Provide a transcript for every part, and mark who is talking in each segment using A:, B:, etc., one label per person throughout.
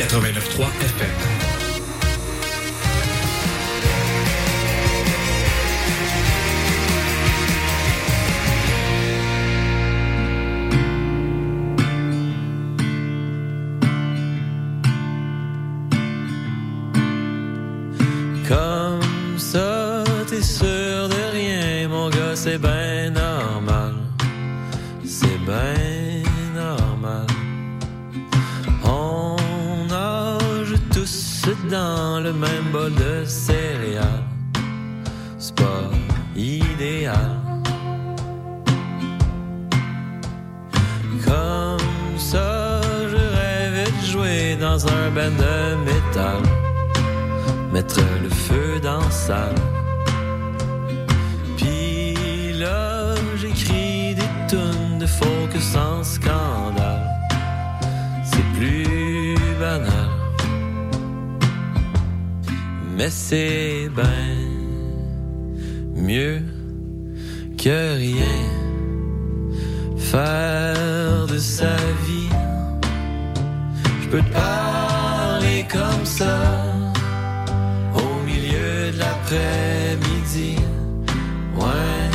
A: 89.3 FM.
B: Même bol de céréales. Pas idéal. Comme ça, je rêvais de jouer dans un bain de métal. Mettre le feu dans la salle Mais c'est bien mieux que rien. Faire de sa vie, je peux te parler comme ça au milieu de l'après-midi. Ouais.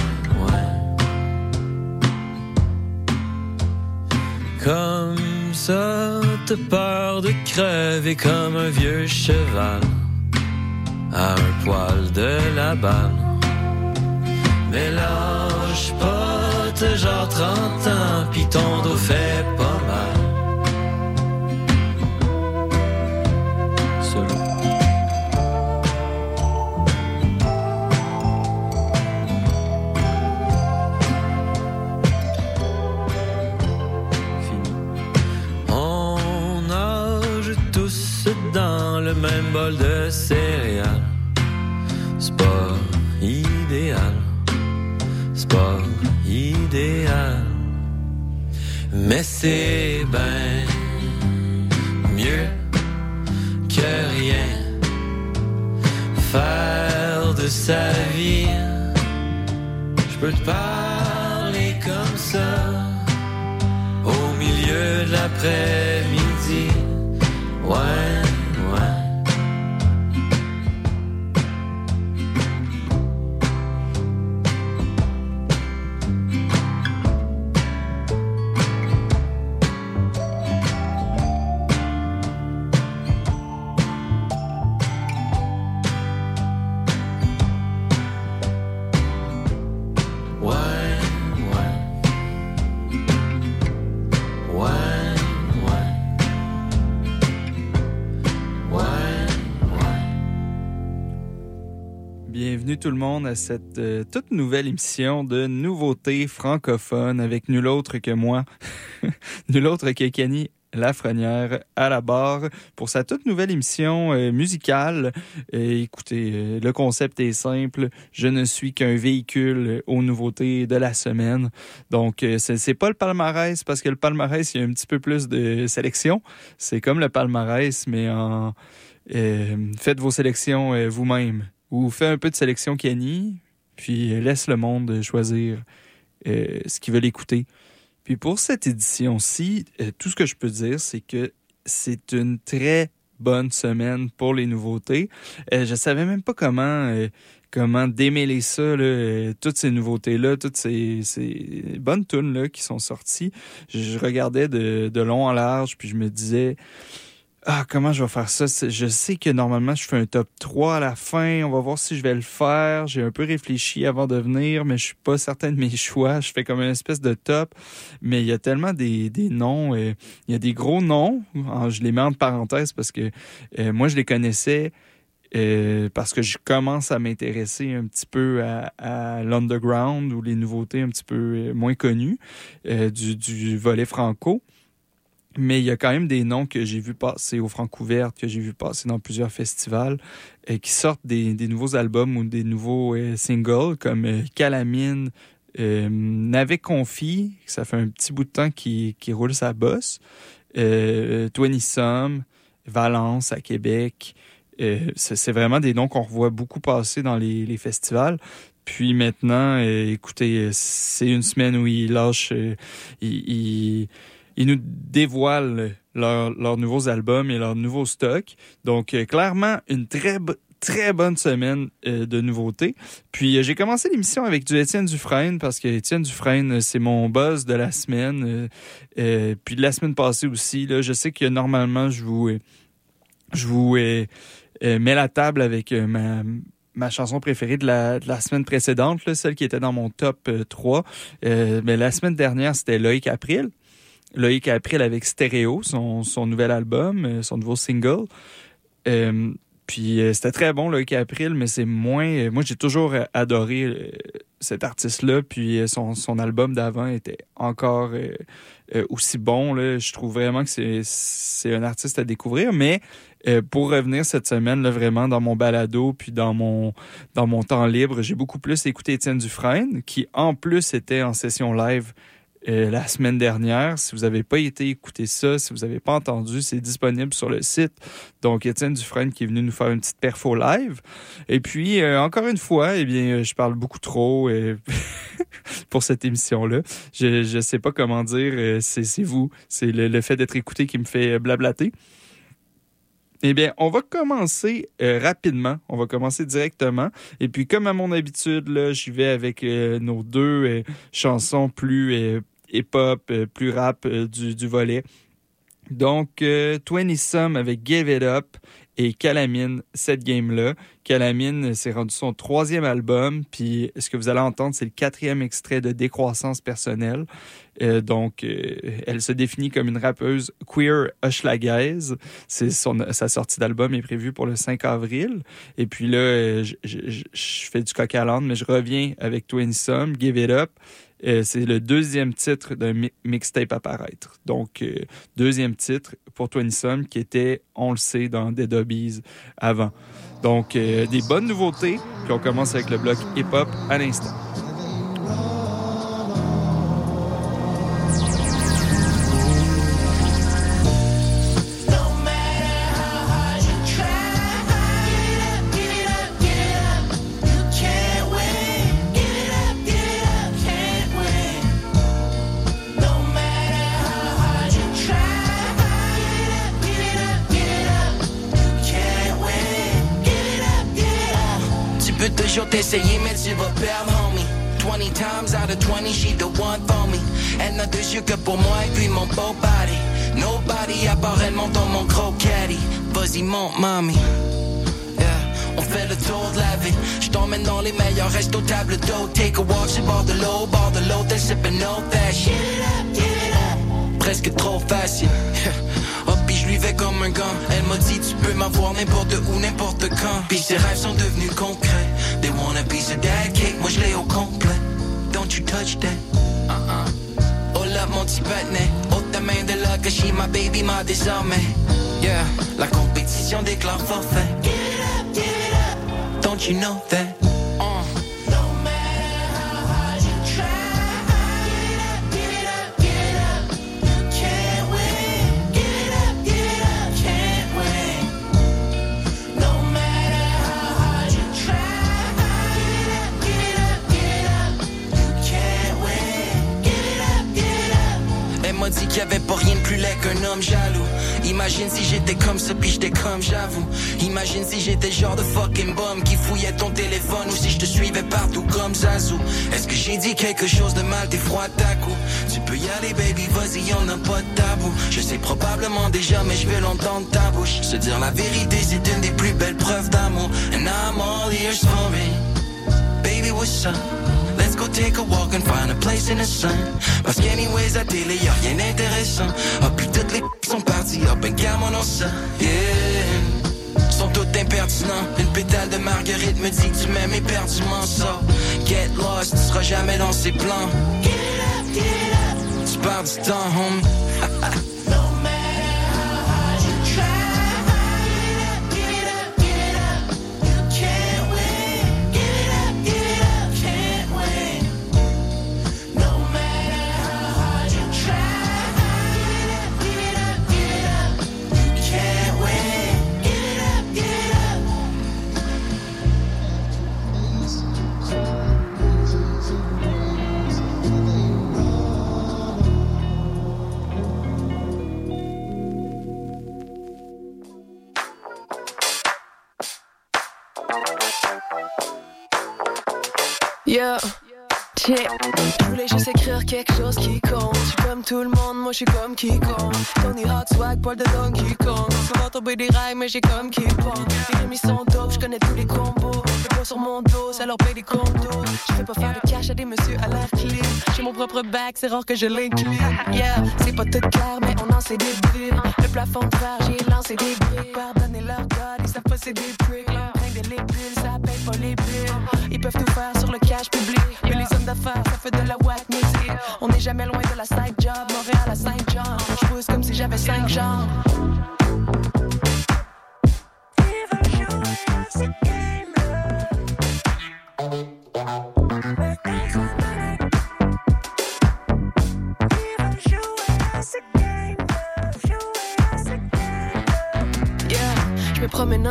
B: Comme ça, t'as peur de crever comme un vieux cheval à un poil de la balle. Mais lâche pas, t'as genre 30 ans, pis ton fait pas mal. même bol de céréales. Mais c'est ben mieux que rien. Faire de sa vie, je peux te parler comme ça. Au milieu de l'après-midi,
C: tout le monde à cette euh, toute nouvelle émission de nouveautés francophones avec nul autre que moi, nul autre que Kenny Lafrenière à la barre pour sa toute nouvelle émission euh, musicale. écoutez, euh, le concept est simple. Je ne suis qu'un véhicule aux nouveautés de la semaine. Donc, c'est pas le palmarès parce que le palmarès, il y a un petit peu plus de sélection. C'est comme le palmarès, mais en faites vos sélections vous-même ou fais un peu de sélection Kenny, puis laisse le monde choisir euh, ce qu'ils veulent écouter. Puis pour cette édition-ci, euh, tout ce que je peux dire, c'est que c'est une très bonne semaine pour les nouveautés. Euh, je savais même pas comment euh, comment démêler ça, toutes ces nouveautés-là, toutes ces, bonnes tunes là qui sont sorties. Je, regardais de, de long en large, puis je me disais ah, comment je vais faire ça? Je sais que normalement, je fais un top 3 à la fin. On va voir si je vais le faire. J'ai un peu réfléchi avant de venir, mais je suis pas certain de mes choix. Je fais comme une espèce de top. Mais il y a tellement des, des noms. Euh, il y a des gros noms. je les mets en parenthèse parce que euh, moi, je les connaissais. Euh, parce que je commence à m'intéresser un petit peu à, à l'underground ou les nouveautés un petit peu moins connues du, du volet franco. Mais il y a quand même des noms que j'ai vu passer au Francouverte, que j'ai vu passer dans plusieurs festivals, et qui sortent des, nouveaux albums ou des nouveaux euh, singles comme euh, Calamine, euh, Navet Confi, ça fait un petit bout de temps qui, qui roule sa bosse, euh, Valence à Québec. Euh, c'est vraiment des noms qu'on revoit beaucoup passer dans les, festivals. Puis maintenant, écoutez, c'est une semaine où il lâche, il il nous dévoile leurs nouveaux albums et leurs nouveaux stocks. Donc, clairement, une très, très bonne semaine de nouveautés. Puis j'ai commencé l'émission avec du Étienne Dufresne parce que Étienne Dufresne, c'est mon boss de la semaine. puis de la semaine passée aussi. Là, je sais que normalement, je vous, je vous mets la table avec ma, ma chanson préférée de la, de la semaine précédente, là, celle qui était dans mon top 3. Euh, euh, mais la semaine dernière, c'était Loïc April. Loïc April avec Stéréo, son, nouvel album, euh, son nouveau single. puis c'était très bon, Loïc April, mais c'est moins... moi, j'ai toujours adoré cet artiste-là, puis son, album d'avant était encore aussi bon. Je trouve vraiment que c'est un artiste à découvrir, mais euh, pour revenir cette semaine, vraiment dans mon balado, puis dans mon temps libre, j'ai beaucoup plus écouté Étienne Dufresne, qui en plus était en session live euh, la semaine dernière. Si vous n'avez pas été écouter ça, si vous n'avez pas entendu, c'est disponible sur le site. Donc, Étienne Dufresne qui est venu nous faire une petite perfo live. Et puis, euh, encore une fois, eh bien, je parle beaucoup trop pour cette émission-là. Je ne sais pas comment dire, c'est vous. C'est le, fait d'être écouté qui me fait blablater. Eh bien, on va commencer euh, rapidement. On va commencer directement. Et puis, comme à mon habitude, là, j'y vais avec euh, nos deux euh, chansons plus hip-hop, plus rap du, du, volet. Donc, Twenty Some avec Give It Up et Calamine, cette game-là. Calamine, c'est rendu son troisième album, puis ce que vous allez entendre, c'est le quatrième extrait de Décroissance personnelle. Euh, donc, euh, elle se définit comme une rappeuse queer hochelaguaise. C'est sa sortie d'album est prévue pour le 5 avril. Et puis là, je, fais du coq à mais je reviens avec Twin Some, Give It Up. Euh, c'est le deuxième titre d'un mixtape à paraître. Donc, euh, deuxième titre pour Twenty Some qui était, on le sait, dans Dead Hobbies avant. Donc, euh, des bonnes nouveautés. Puis on commence avec le bloc hip-hop à l'instant.
D: Toujours t'essayer, mais tu vas perdre, homie. 20 times out of 20, she the one for me. Elle n'a de yeux que pour moi et puis mon beau body. Nobody à part elle monte dans mon gros caddy. Vas-y, monte, mommy. Yeah. On fait le tour de la vie. Je dans les meilleurs restos, table d'eau. Take a walk sur bord de l'eau, bord de l'hôtel, sipping no fashion. Presque trop facile. Je lui vais comme un gant. Elle m'a dit tu peux m'avoir n'importe où, n'importe quand. Puis ses rêves sont devenus concrets. They want a piece of cake, moi je l'ai au complet. Don't you touch that. Uh-uh. Oh là mon petit patinet, oh ta main de là que she my baby m'a désormais. Yeah, la compétition déclare forfait. Get it up, get it up. Don't you know that? Y avait pas rien de plus laid qu'un homme jaloux. Imagine si j'étais comme ça, puis j'étais comme j'avoue. Imagine si j'étais genre de fucking bum qui fouillait ton téléphone ou si je te suivais partout comme Zazou. Est-ce que j'ai dit quelque chose de mal, t'es froid à coup? Tu peux y aller, baby, vas-y, y'en a pas de tabou. Je sais probablement déjà, mais je vais l'entendre ta bouche. Se dire la vérité, c'est une des plus belles preuves d'amour. And I'm all ears for me. Baby, what's up? Let's go take a walk and find a place in the sun. Parce qu'anyways, à télé, y'a rien d'intéressant. Ah, puis toutes les sont parties, ah ben mon ça. Yeah. Sont toutes impertinents. Une pétale de marguerite me dit que tu m'aimes éperdument ça. Get lost, tu seras jamais dans ses plans. Get it up, get up. Tu pars du temps, homie.
E: c'est rare que je l'inclue. Yeah, c'est pas tout clair, mais on en sait des brilles. Le plafond de verre, j'ai lancé des briques. Pardonnez leur god, ils savent pas c'est des prix. Prends des bulles, ça paye pas les bulles. Ils peuvent tout faire sur le cash public. Mais les hommes d'affaires, ça fait de la whack music. On est jamais loin de la side job, Montréal à Saint-Jean. Je pousse comme si j'avais cinq jambes.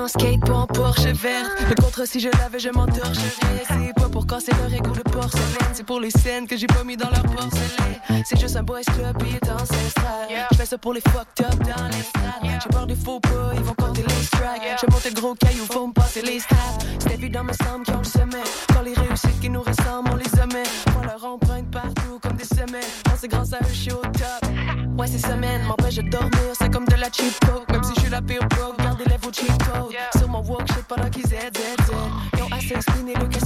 E: En skate, pas en Porsche vert. Le contre, si je l'avais, je m'entorcherais. C'est pas pour casser leur égo de porcelaine. C'est pour les scènes que j'ai pas mis dans leur porcelaine. C'est juste un boys club, il est ancestral. Je fais ça pour les fucked up dans les strates. J'ai peur des faux pas, ils vont compter les strikes. Je monte le gros caillou, vont me passer les straps. C'est évident, me semble qu'ils ont le sommet. Quand les réussites qui nous ressemblent, on les omet. On leur emprunte partout comme des semaines. c'est grâce à eux, je suis au top. Ouais, ces semaines m'empêchent de dormir, c'est comme la cheap coke. Même si je suis la pire broke, gardez les vos cheap codes. Sur mon walk, shit pendant qu'ils aident, aident, aident. Ils ont assez expliqué le que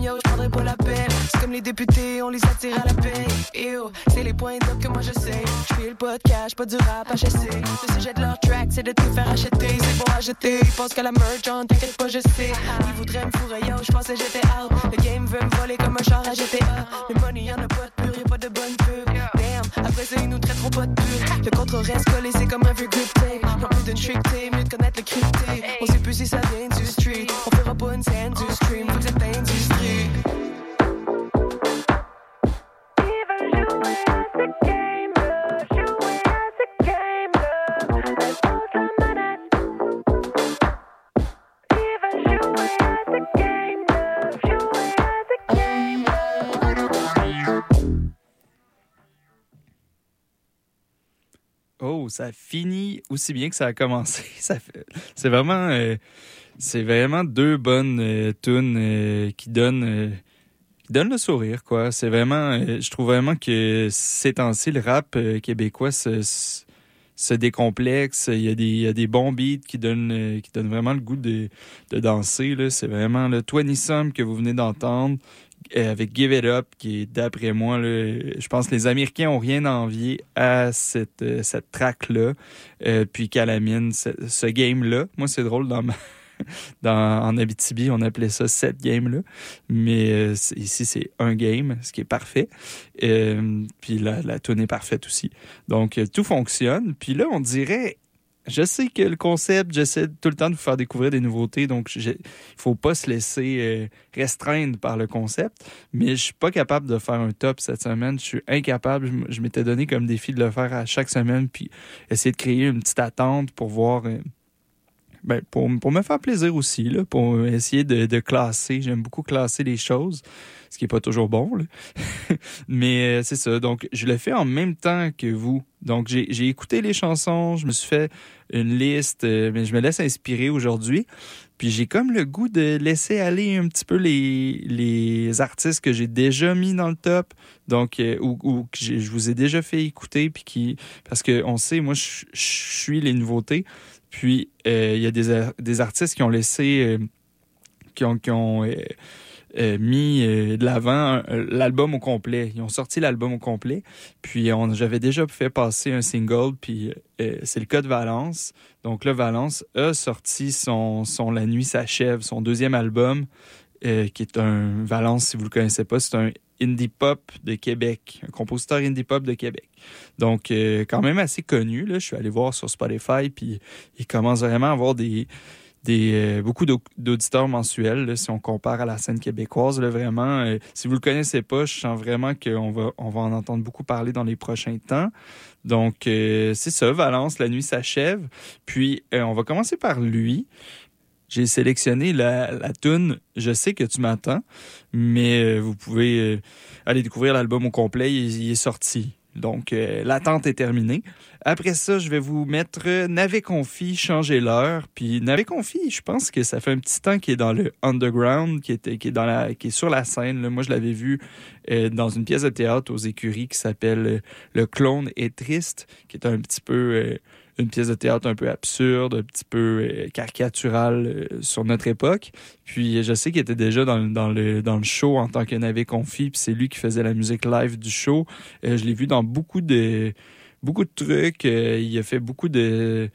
E: yo, je prendrai pas la peine. C'est comme les députés, on les attire à la paix. Yo, c'est les points d'op que moi je sais. Je fais le podcast, pas du rap HSC. Le sujet de leur track, c'est de te faire acheter. C'est bon à jeter, ils pensent qu'à la merch, on t'inquiète pas, je sais. Ils voudraient me fourrer, yo, je pensais j'étais out. Le game veut me voler comme un char à GTA. Le money, y'en a pas de pur, y'a pas de bonne pub. Damn, après ça, ils nous traiteront pas de pur. Le contre reste collé, c'est comme un vieux grip tape. J'en plus d'une trick mieux de connaître le crypté. On sait plus si ça vient du street. On fera pas une scène stream,
C: Oh, ça finit aussi bien que ça a commencé. Ça fait, c'est vraiment, euh, c'est vraiment deux bonnes euh, tunes euh, qui donnent, euh, donnent le sourire, quoi. C'est vraiment, je trouve vraiment que ces temps-ci, le rap québécois se, décomplexe. Il y a des, il bons beats qui donnent, qui donnent vraiment le goût de, danser. Là. C'est vraiment le 20 Some que vous venez d'entendre avec Give It Up, qui est d'après moi, là, je pense que les Américains ont rien à à cette, cette track-là, euh, puis Calamine, ce, ce game-là. Moi, c'est drôle dans ma. Dans, en Abitibi, on appelait ça cette game-là. Mais euh, ici, c'est un game, ce qui est parfait. Euh, puis la, la tune est parfaite aussi. Donc, euh, tout fonctionne. Puis là, on dirait... Je sais que le concept, j'essaie tout le temps de vous faire découvrir des nouveautés, donc il faut pas se laisser restreindre par le concept. Mais je suis pas capable de faire un top cette semaine. Je suis incapable. Je m'étais donné comme défi de le faire à chaque semaine, puis essayer de créer une petite attente pour voir... ben, pour, pour me faire plaisir aussi, là, pour essayer de, de classer. J'aime beaucoup classer les choses, ce qui est pas toujours bon. là. Mais euh, c'est ça. Donc, je le fais en même temps que vous. Donc, j'ai écouté les chansons, je me suis fait une liste, euh, mais je me laisse inspirer aujourd'hui. Puis j'ai comme le goût de laisser aller un petit peu les, les artistes que j'ai déjà mis dans le top, donc euh, ou, ou que je vous ai déjà fait écouter, puis qui parce que on sait, moi je suis les nouveautés. Puis euh, il y a des, des artistes qui ont laissé, euh, qui ont, qui ont euh, mis de l'avant l'album au complet. Ils ont sorti l'album au complet. Puis j'avais déjà fait passer un single. Puis c'est le cas de Valence. Donc là, Valence a sorti son, son La nuit s'achève, son deuxième album, qui est un Valence, si vous le connaissez pas, c'est un indie pop de Québec, un compositeur indie pop de Québec. Donc, quand même assez connu. Là. Je suis allé voir sur Spotify, puis il commence vraiment à avoir des, des beaucoup d'auditeurs mensuels si on compare à la scène québécoise là, vraiment si vous le connaissez pas je sens vraiment qu'on va on va en entendre beaucoup parler dans les prochains temps donc c'est ça Valence la nuit s'achève puis on va commencer par lui j'ai sélectionné la, la tune Je sais que tu m'attends, mais euh, vous pouvez euh, aller découvrir l'album au complet, il, est sorti. Donc, euh, l'attente est terminée. Après ça, je vais vous mettre Navet Confi, Changer l'heure. Puis Navet Confi, je pense que ça fait un petit temps qu'il est dans le underground, qui est, est, est sur la scène. Moi, je l'avais vu dans une pièce de théâtre aux écuries qui s'appelle Le clone est triste, qui est un petit peu une pièce de théâtre un peu absurde, un petit peu euh, caricaturale euh, sur notre époque. Puis je sais qu'il était déjà dans, le, show en tant que navet confi, puis c'est lui qui faisait la musique live du show. Euh, je l'ai vu dans beaucoup de beaucoup de trucs. il a fait beaucoup de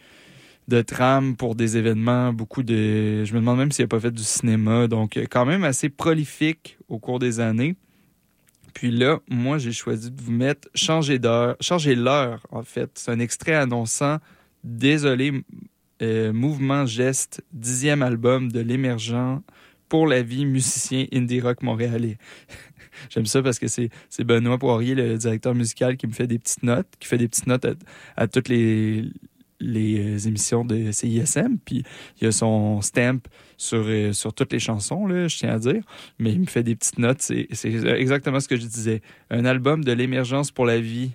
C: de trames pour des événements, beaucoup de... Je me demande même s'il n'a pas fait du cinéma. Donc, quand même assez prolifique au cours des années. Puis là, moi, j'ai choisi de vous mettre Changer d'heure, changer l'heure, en fait. C'est un extrait annonçant Désolé, euh, Mouvement Geste, dixième album de l'émergent pour la vie musicien indie rock montréalais. J'aime ça parce que c'est Benoît Poirier, le directeur musical, qui me fait des petites notes, qui fait des petites notes à toutes les, les euh, émissions de CISM, puis il y a son stamp sur, euh, sur toutes les chansons, là, je tiens à dire, mais il me fait des petites notes, c'est exactement ce que je disais. Un album de l'émergence pour la vie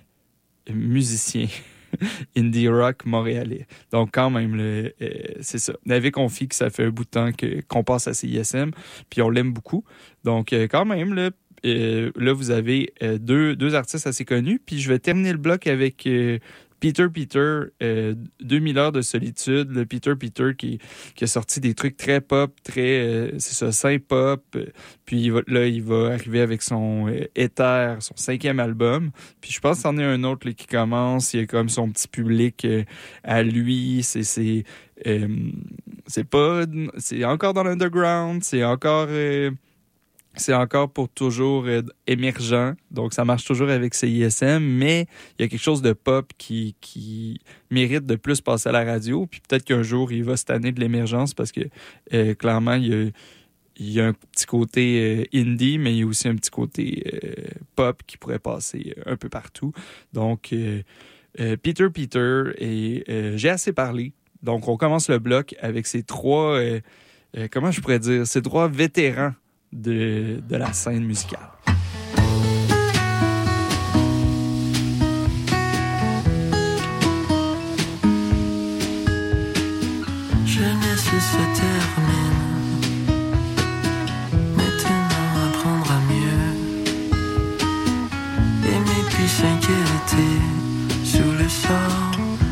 C: musicien. indie rock montréalais. Donc, quand même, euh, c'est ça. Navé Confi, que ça fait un bout de temps qu'on passe à CISM, puis on l'aime beaucoup. Donc, quand même, là, là vous avez deux, deux artistes assez connus. Puis, je vais terminer le bloc avec Peter Peter, 2000 euh, heures de solitude, le Peter Peter qui, a sorti des trucs très pop, très, euh, c'est ça, saint pop. Puis là, il va arriver avec son euh, Ether, son cinquième album. Puis je pense qu'il y a un autre qui commence. Il y a comme son petit public à lui. C'est, c'est, c'est pas, c'est encore dans l'underground. C'est encore c'est encore pour toujours euh, émergent. Donc, ça marche toujours avec CISM, mais il y a quelque chose de pop qui, mérite de plus passer à la radio. Puis peut-être qu'un jour, il va cette année de l'émergence parce que euh, clairement, il y, a, un petit côté euh, indie, mais il y a aussi un petit côté pop qui pourrait passer un peu partout. Donc, Peter Peter, et j'ai assez parlé. Donc, on commence le bloc avec ces trois, comment je pourrais dire, ces trois vétérans de, la scène musicale.
F: Jeunesse se termine. Maintenant apprendre à mieux. Aimer puis s'inquiéter sous le sort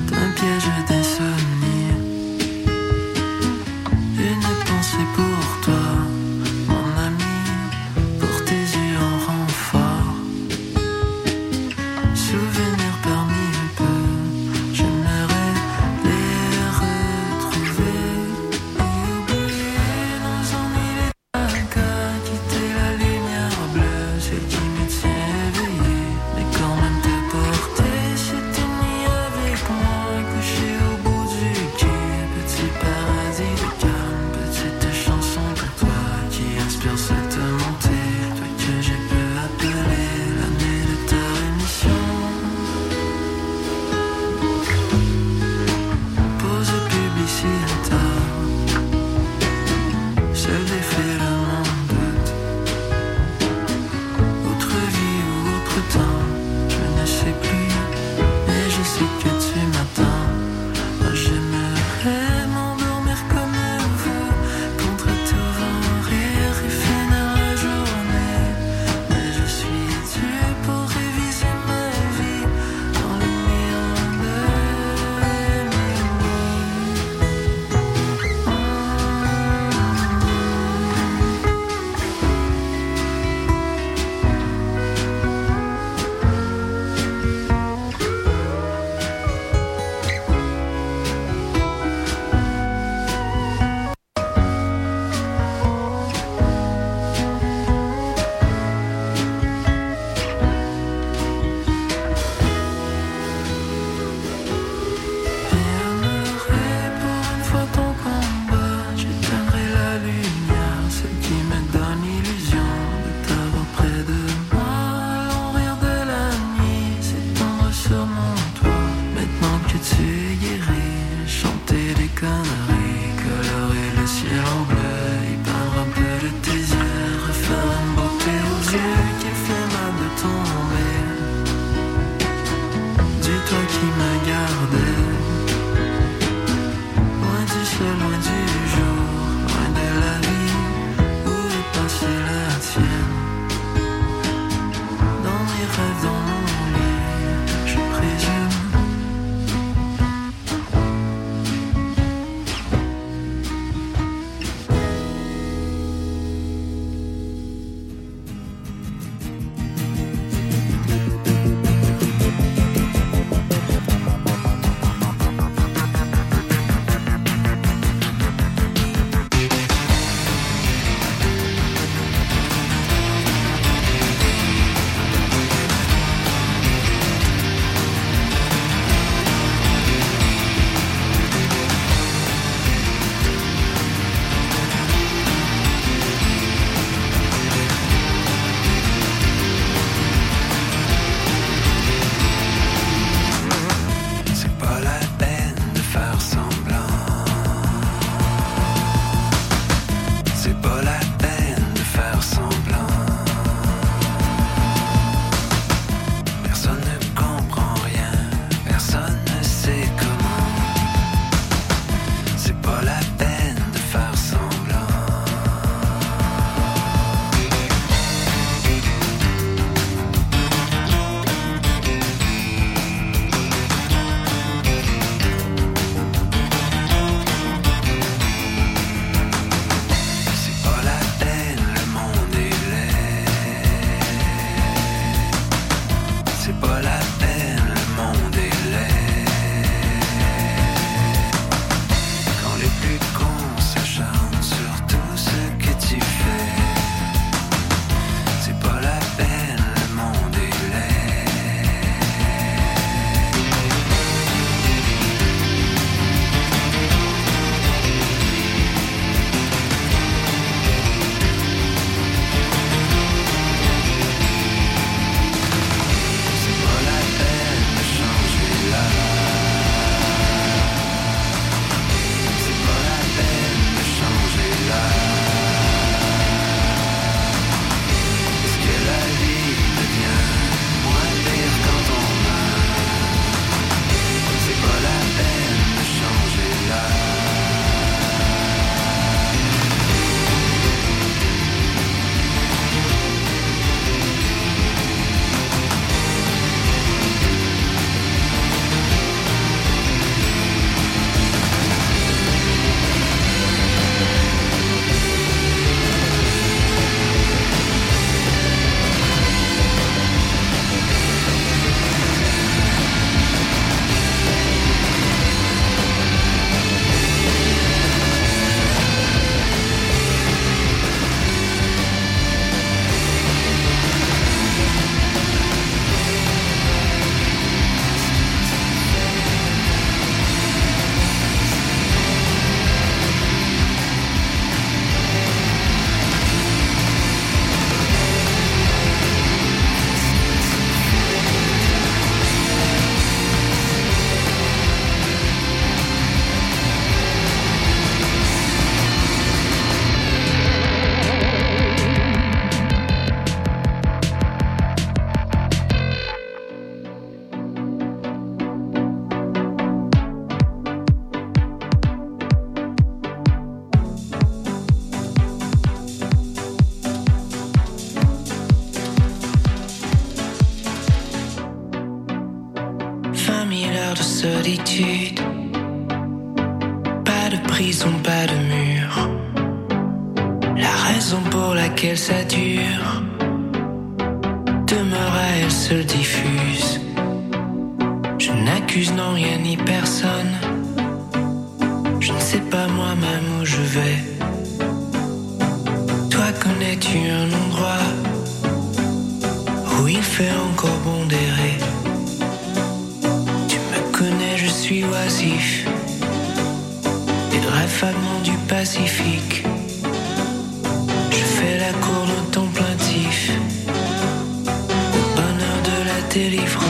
F: d'un piège d'insomnie. feel say de prison, pas de mur. La raison pour
G: laquelle ça dure demeure elle se diffuse. Je n'accuse non rien ni personne. Je ne sais pas moi-même où je vais.
F: Toi
G: connais-tu un endroit où il fait encore bon vaguement du Pacifique. Je fais la cour contemplatif au bonheur de la délivrance.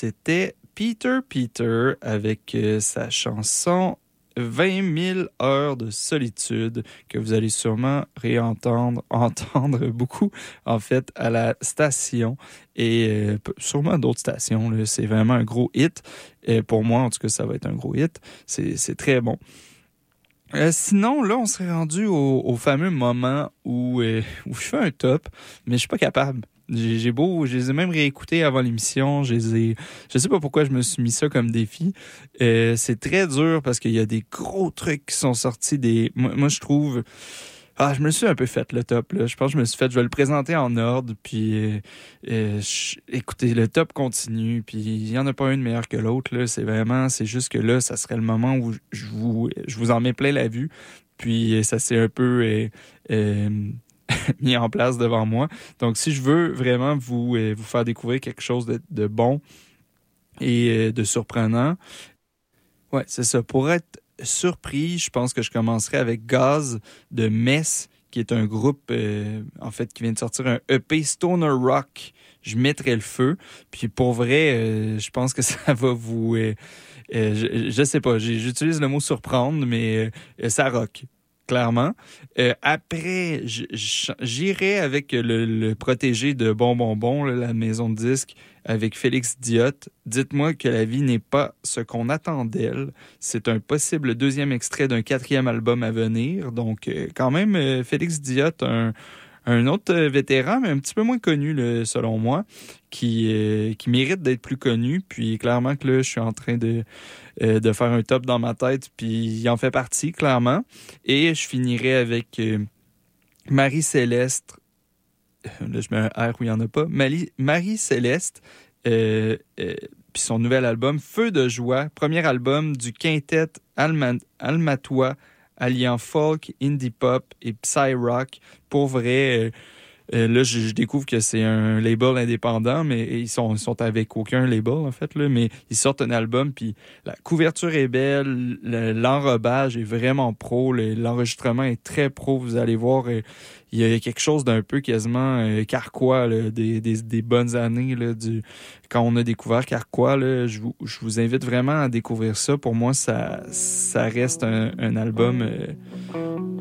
C: C'était Peter Peter avec euh, sa chanson 20 000 heures de solitude que vous allez sûrement réentendre, entendre beaucoup en fait à la station et euh, sûrement d'autres stations. C'est vraiment un gros hit. Et pour moi, en tout cas, ça va être un gros hit. C'est très bon. Euh, sinon, là, on serait rendu au, fameux moment où, où je fais un top, mais je suis pas capable. J'ai beau, je les ai même réécoutés avant l'émission. Je les ai, je sais pas pourquoi je me suis mis ça comme défi. Euh, c'est très dur parce qu'il y a des gros trucs qui sont sortis des. Moi, je trouve. Ah, je me suis un peu fait le top. Là. Je pense que je me suis fait. Je vais le présenter en ordre. Puis, euh, euh, écoutez, le top continue. Puis, il y en a pas une meilleure que l'autre. C'est vraiment, c'est juste que là, ça serait le moment où je vous, je vous en mets plein la vue. Puis, ça s'est un peu mis en place devant moi. Donc, si je veux vraiment vous, euh, vous faire découvrir quelque chose de, bon et euh, de surprenant, ouais, c'est ça. Pour être surpris, je pense que je commencerai avec Gaz de Metz, qui est un groupe, euh, en fait, qui vient de sortir un EP Stoner Rock. Je mettrai le feu. Puis pour vrai, je pense que ça va vous... je, je sais pas, j'utilise le mot surprendre, mais ça rock clairement. Euh, après, j'irai avec le, protégé de Bon Bon Bon, la maison de disques, avec Félix Diot. Dites-moi que la vie n'est pas ce qu'on attend d'elle. C'est un possible deuxième extrait d'un quatrième album à venir. Donc, euh, quand même, euh, Félix Diot, un, un autre vétéran, mais un petit peu moins connu, selon moi, qui, qui mérite d'être plus connu. Puis clairement que là, je suis en train de, euh, de faire un top dans ma tête, puis il en fait partie, clairement. Et je finirai avec euh, Marie-Céleste. Là, je mets un R où il n'y en a pas. Marie-Céleste, euh, puis son nouvel album, Feu de joie, premier album du quintet Almatois alliant folk, indie pop et psy rock. Pour vrai, euh, là, je, découvre que c'est un label indépendant, mais ils sont, sont avec aucun label, en fait, là, mais ils sortent un album, puis la couverture est belle, l'enrobage est vraiment pro, l'enregistrement est très pro, vous allez voir, euh, il y a quelque chose d'un peu quasiment euh, carquois des, des, des, bonnes années là, du, quand on a découvert Carquois. Là, je, vous, je vous invite vraiment à découvrir ça. Pour moi, ça, ça reste un, un album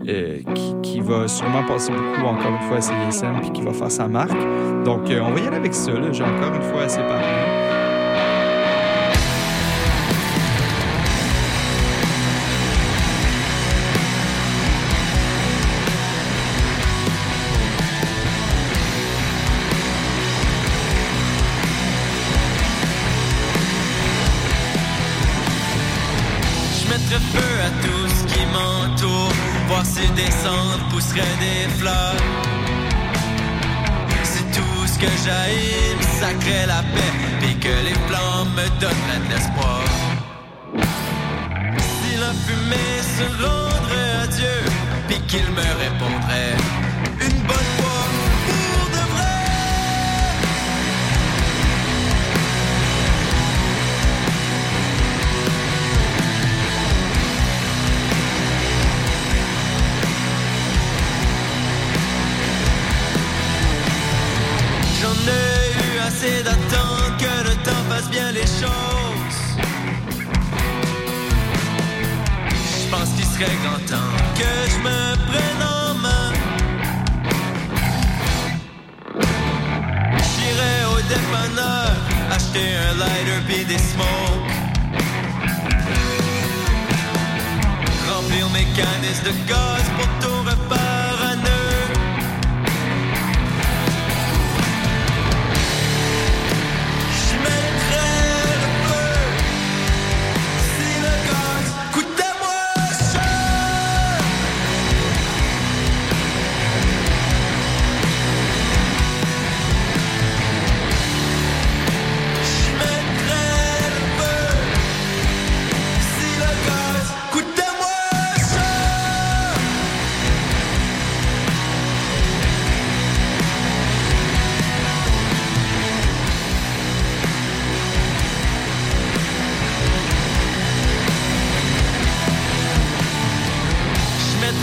C: euh, qui, qui, va sûrement passer beaucoup encore une fois à CSM puis qui va faire sa marque. Donc, euh, on va y aller avec ça. J'ai encore une fois assez parlé.
H: Descendre pousserait des fleurs. C'est tout ce que j'aime, ça crée la paix, puis que les flammes me donneraient de l'espoir. Si la fumée se à Dieu, puis qu'il me répondrait bien les choses. Je pense qu'il serait grand temps que je me prenne en main. J'irai au dépanneur acheter un lighter puis des smokes. Remplir mes canisses de gaz pour tout repas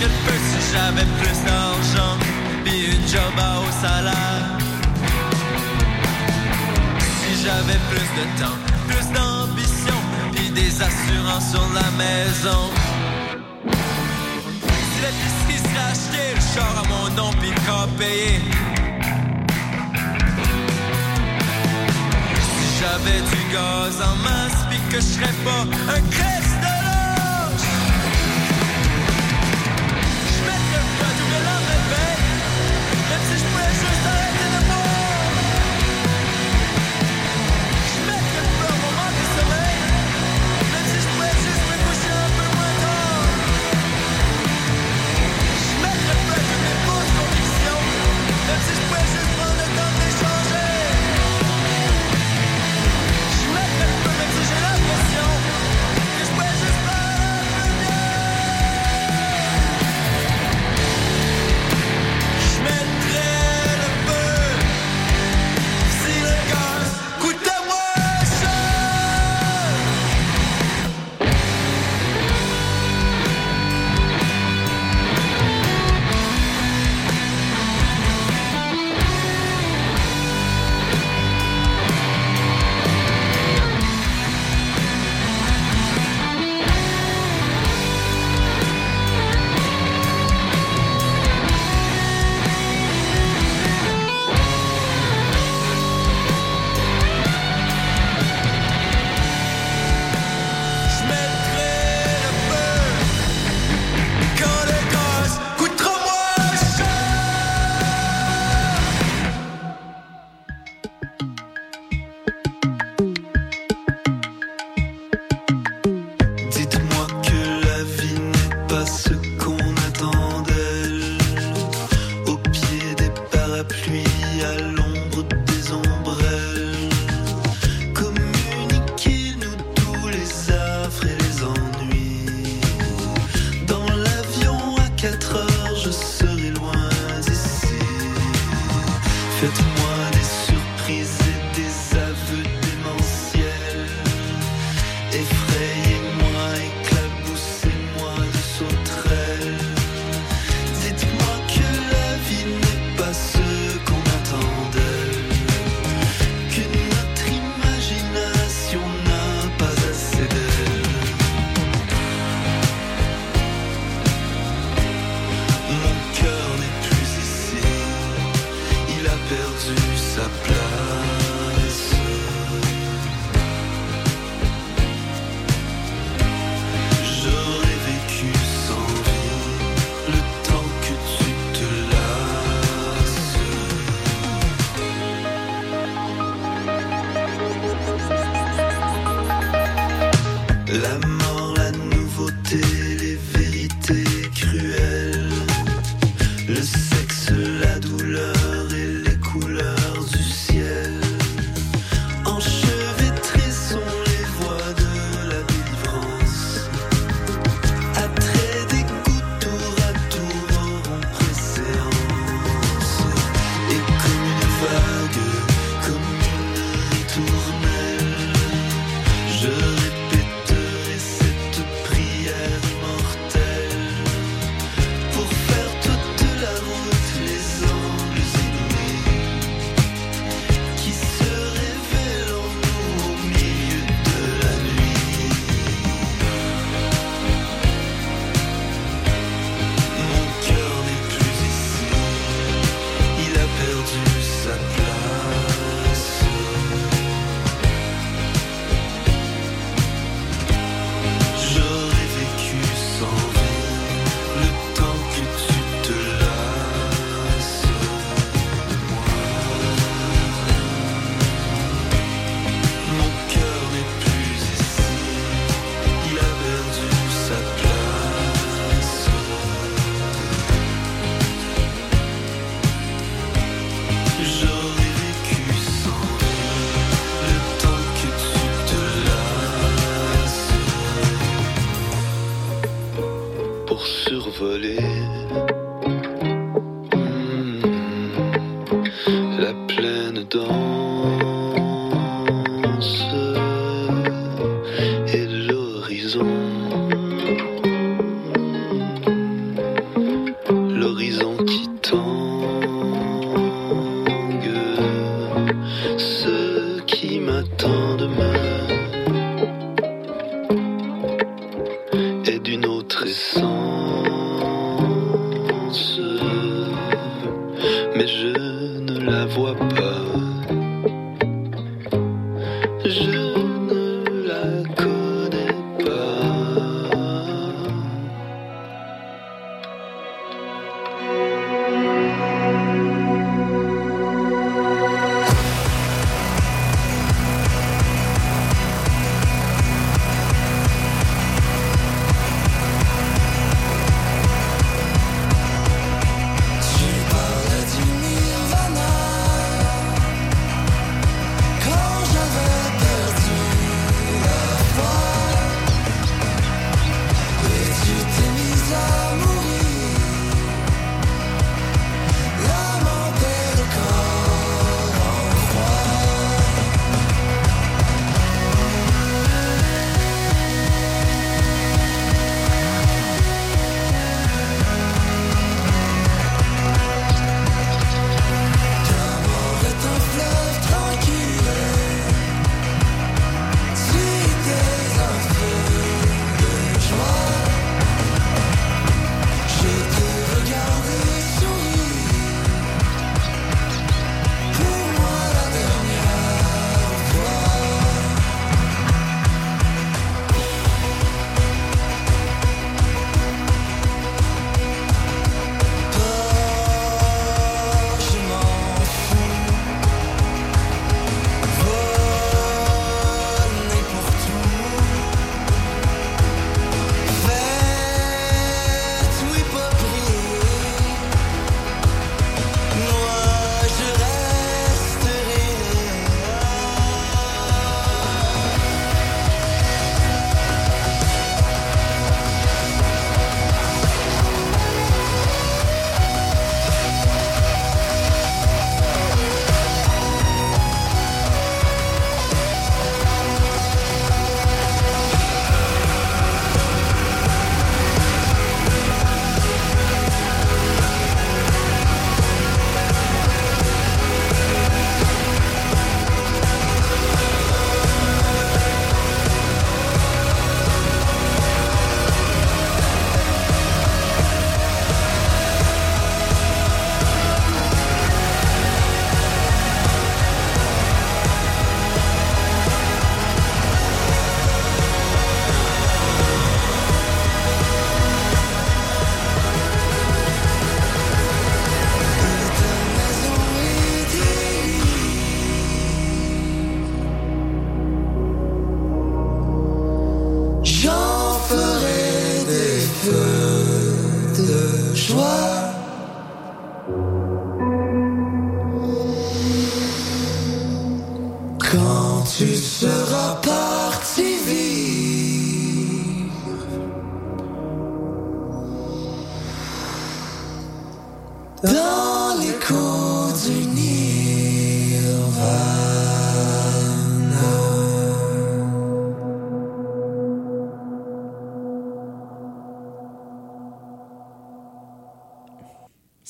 H: si j'avais plus d'argent Puis une job à haut salaire. Si j'avais plus de temps, plus d'ambition Puis des assurances sur la maison. Si l'épicerie serait achetée, le char à mon nom puis le corps payé. Si j'avais du gaz en masse puis que je serais pas un crève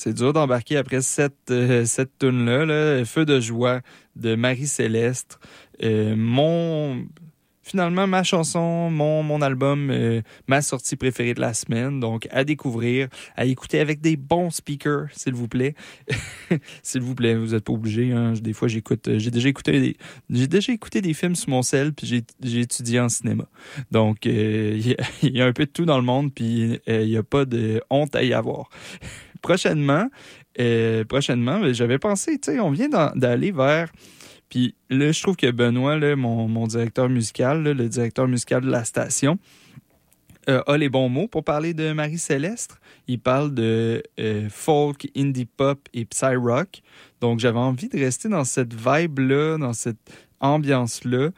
C: C'est dur d'embarquer après cette, euh, cette tune-là, là, Feu de joie de Marie-Céleste. Euh, mon. Finalement, ma chanson, mon, mon album, euh, ma sortie préférée de la semaine. Donc, à découvrir, à écouter avec des bons speakers, s'il vous plaît. s'il vous plaît, vous n'êtes pas obligés. Hein. Des fois, j'écoute. J'ai déjà écouté des, j'ai déjà écouté des films sur mon sel, puis j'ai, étudié en cinéma. Donc, euh, il y, y a un peu de tout dans le monde, puis euh, il n'y a pas de honte à y avoir prochainement, euh, prochainement, j'avais pensé, tu sais, on vient d'aller vers. Puis là, je trouve que Benoît, mon, mon directeur musical, le directeur musical de la station, euh, a les bons mots pour parler de Marie-Céleste. Il parle de euh, folk, indie pop et psy rock. Donc, j'avais envie de rester dans cette vibe-là, dans cette ambiance-là.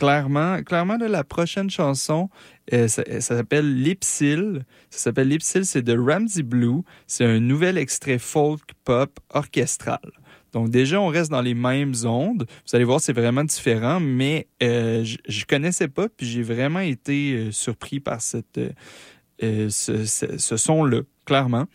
C: Clairement, clairement la prochaine chanson, euh, ça, ça s'appelle Lipsil. Ça s'appelle Lipsil, c'est de Ramsey Blue. C'est un nouvel extrait folk pop orchestral. Donc déjà, on reste dans les mêmes ondes. Vous allez voir, c'est vraiment différent, mais euh, je, je connaissais pas, puis j'ai vraiment été euh, surpris par euh, euh, ce, son-là, clairement.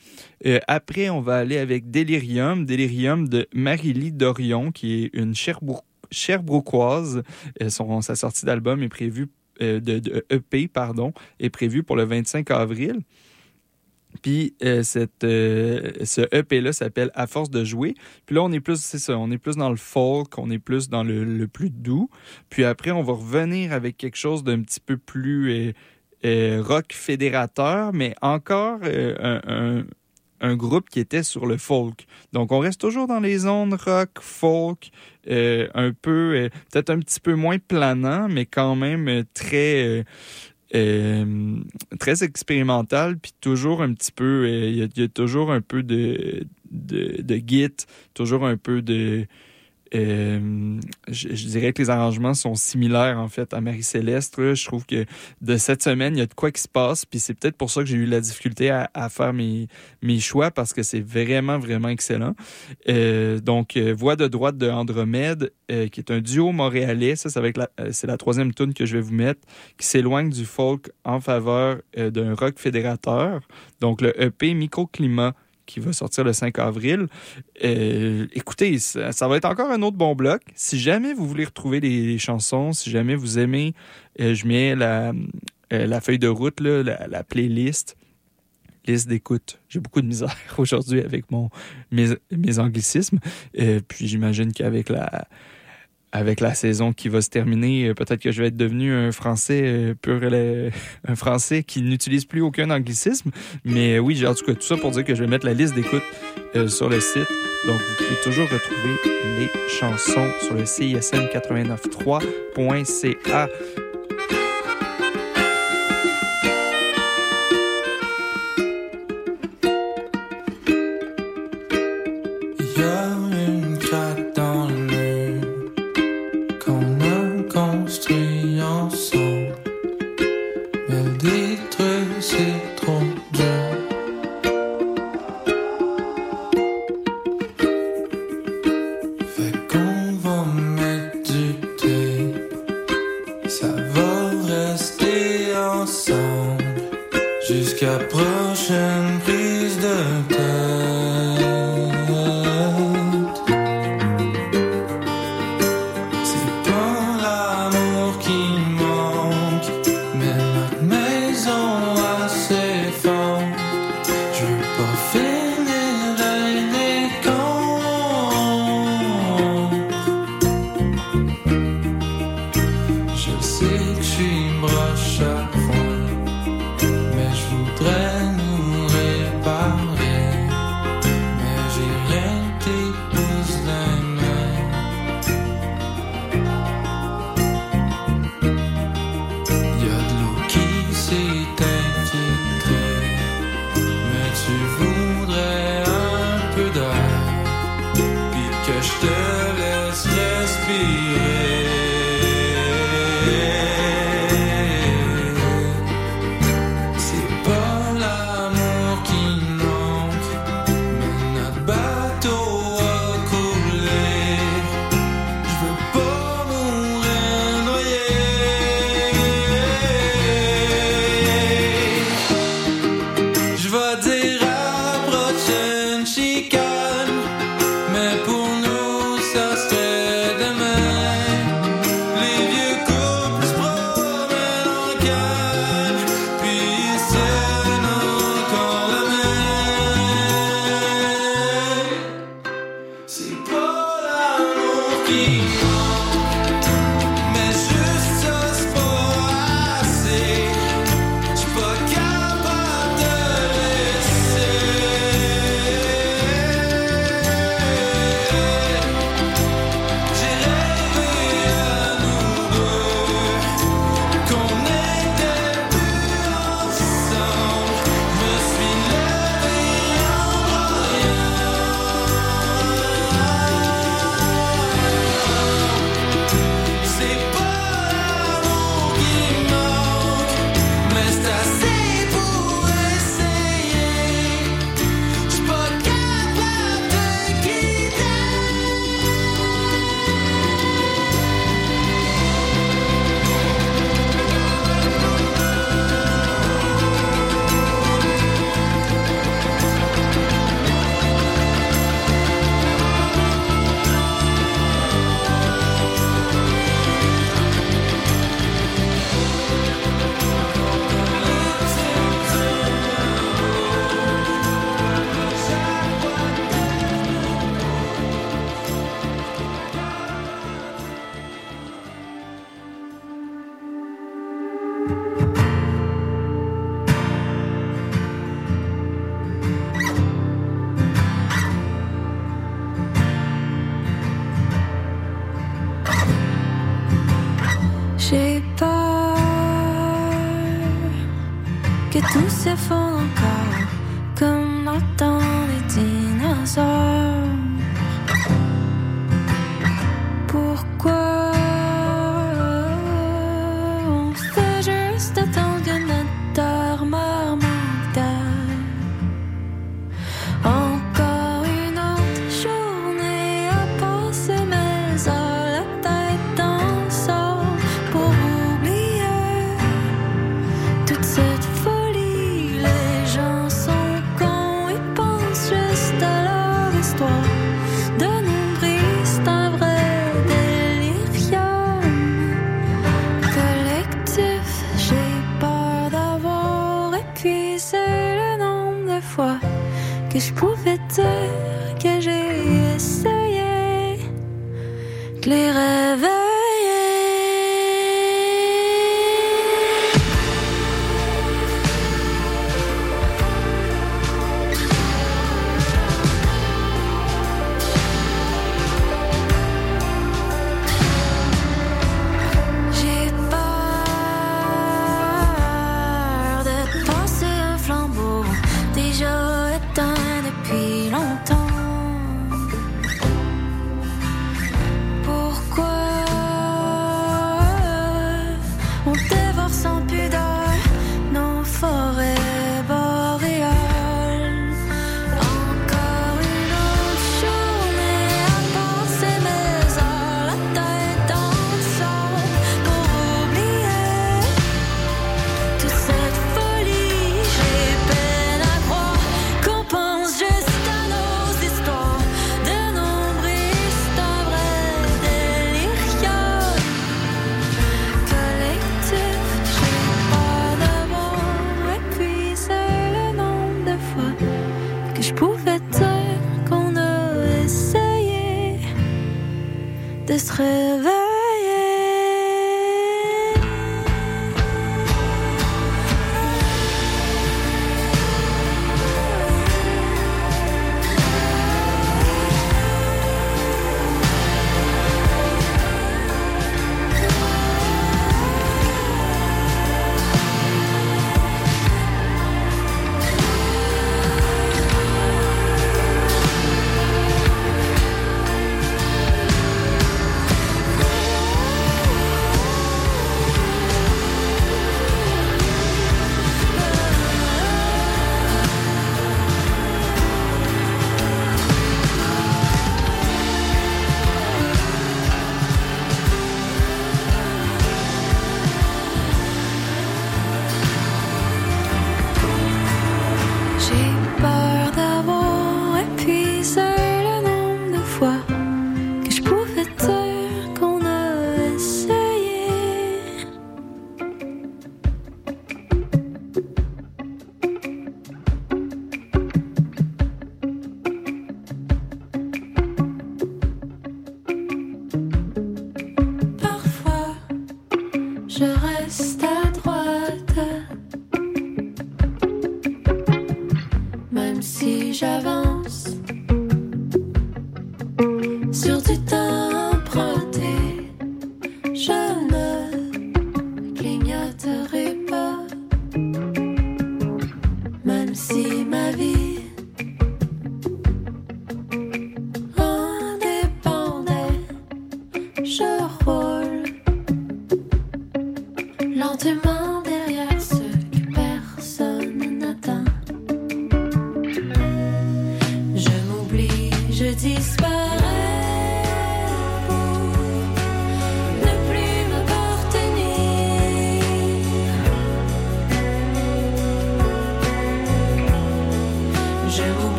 C: Euh, après, on va aller avec Delirium, Delirium de Marie-Lie Dorion, qui est une Cherbourg- Cherbrouquoise. Euh, son, sa sortie d'album est prévue euh, de, EP pardon, est prévu pour le 25 avril. Puis euh, cette, ce EP-là s'appelle À force de jouer. Puis là, on est plus, c'est ça, on est plus dans le folk, on est plus dans le, le plus doux. Puis après, on va revenir avec quelque chose d'un petit peu plus rock fédérateur, mais encore un- un groupe qui était sur le folk. Donc, on reste toujours dans les zones rock, folk, euh, un peu, euh, peut-être un petit peu moins planant, mais quand même euh, très, très expérimental, puis toujours un petit peu, il y, a- il y a toujours un peu de, de, de git, toujours un peu de... euh, je, dirais que les arrangements sont similaires en fait à Marie-Céleste. Je trouve que de cette semaine, il y a de quoi qui se passe, puis c'est peut-être pour ça que j'ai eu la difficulté à, faire mes, choix parce que c'est vraiment, vraiment excellent. Euh, donc, euh, Voix de droite de Andromède, qui est un duo montréalais. Ça, être la- c'est la troisième tune que je vais vous mettre, qui s'éloigne du folk en faveur d'un rock fédérateur. Donc, le EP Microclimat qui va sortir le 5 avril. Euh, écoutez, ça, va être encore un autre bon bloc. Si jamais vous voulez retrouver les, chansons, si jamais vous aimez, euh, je mets la, euh, la feuille de route, la, la playlist liste d'écoute. J'ai beaucoup de misère aujourd'hui avec mon mes, mes anglicismes. Puis j'imagine qu'avec la avec la saison qui va se terminer, euh, peut-être que je vais être devenu un Français euh, pur, euh, un Français qui n'utilise plus aucun anglicisme. Mais oui, j'ai en tout cas tout ça pour dire que je vais mettre la liste d'écoute sur le site. Donc, vous pouvez toujours retrouver les chansons sur le CISM893.ca.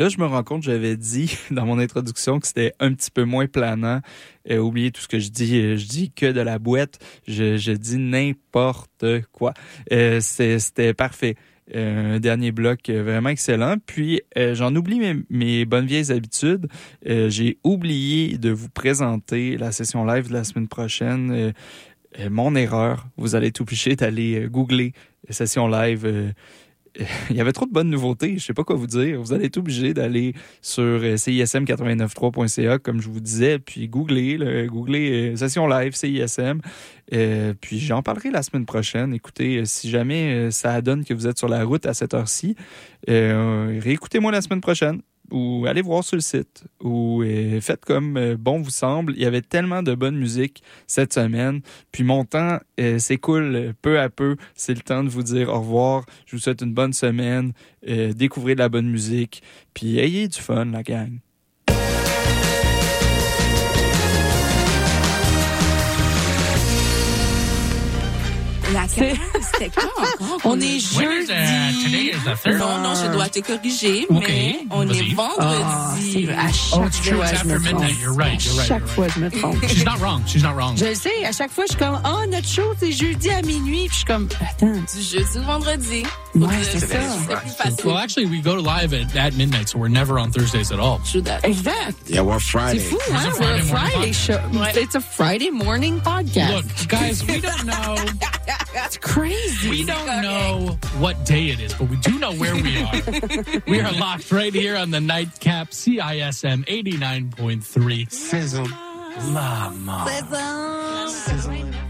C: là, je me rends compte, j'avais dit dans mon introduction que c'était un petit peu moins planant. Euh, oubliez tout ce que je dis. euh, Je dis que de la boîte. Je, dis n'importe quoi. Euh, c'était parfait. Un dernier bloc vraiment excellent. Puis, j'en oublie mes, bonnes vieilles habitudes. J'ai oublié de vous présenter la session live de la semaine prochaine. Mon erreur. Vous allez être obligé d'aller googler session live. il y avait trop de bonnes nouveautés, je sais pas quoi vous dire. Vous allez être obligé d'aller sur euh, CISM893.ca, comme je vous disais, puis googler, euh, session live CISM. Euh, puis j'en parlerai la semaine prochaine. Écoutez, si jamais ça donne que vous êtes sur la route à cette heure-ci, réécoutez-moi la semaine prochaine ou allez voir sur le site ou euh, faites comme euh, bon vous semble. Il y avait tellement de bonne musique cette semaine. Puis mon temps euh, s'écoule peu à peu. C'est le temps de vous dire au revoir. Je vous souhaite une bonne semaine. Euh, découvrez de la bonne musique. Puis ayez du fun, la gang.
I: La c'était encore? On est
J: When is, uh, today
I: jeudi.
J: is the third?
I: Non, non, je dois te corriger, mais on est
K: c'est
I: vendredi.
K: vrai. À chaque
J: Oh, it's true.
K: fois, je me
J: after midnight.
K: trompe.
J: You're right. You're
K: À
J: right.
K: chaque fois, je me trompe.
J: right. She's not wrong. She's not wrong.
K: Je le sais, à chaque fois, je suis comme, oh, notre show, c'est jeudi à minuit. Puis je suis comme, attends.
I: Du jeudi au vendredi.
K: Ouais, c'est ça.
I: C'est plus.
J: Well, actually, we go to live at, at midnight, so we're never on Thursdays at all.
K: Exact.
L: Yeah, we're
K: C'est
L: Friday.
K: fou,
J: It's
K: hein?
J: a
K: We're
J: Friday
K: a
J: morning
K: Friday show. It's a Friday morning podcast.
J: Look, guys, we don't know.
K: It's crazy.
J: We don't know what day it is, but we do know where we are. we are locked right here on the nightcap CISM 89.3.
L: Sizzle.
J: La mort.
M: Bon,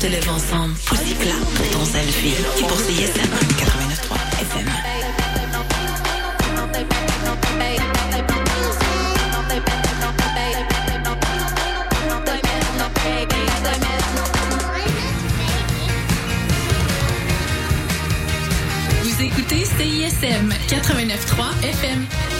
I: Te lève ensemble. Aussi plat pour ton selfie. Et pour CISM 89.3 FM. Vous écoutez CISM 89.3 FM.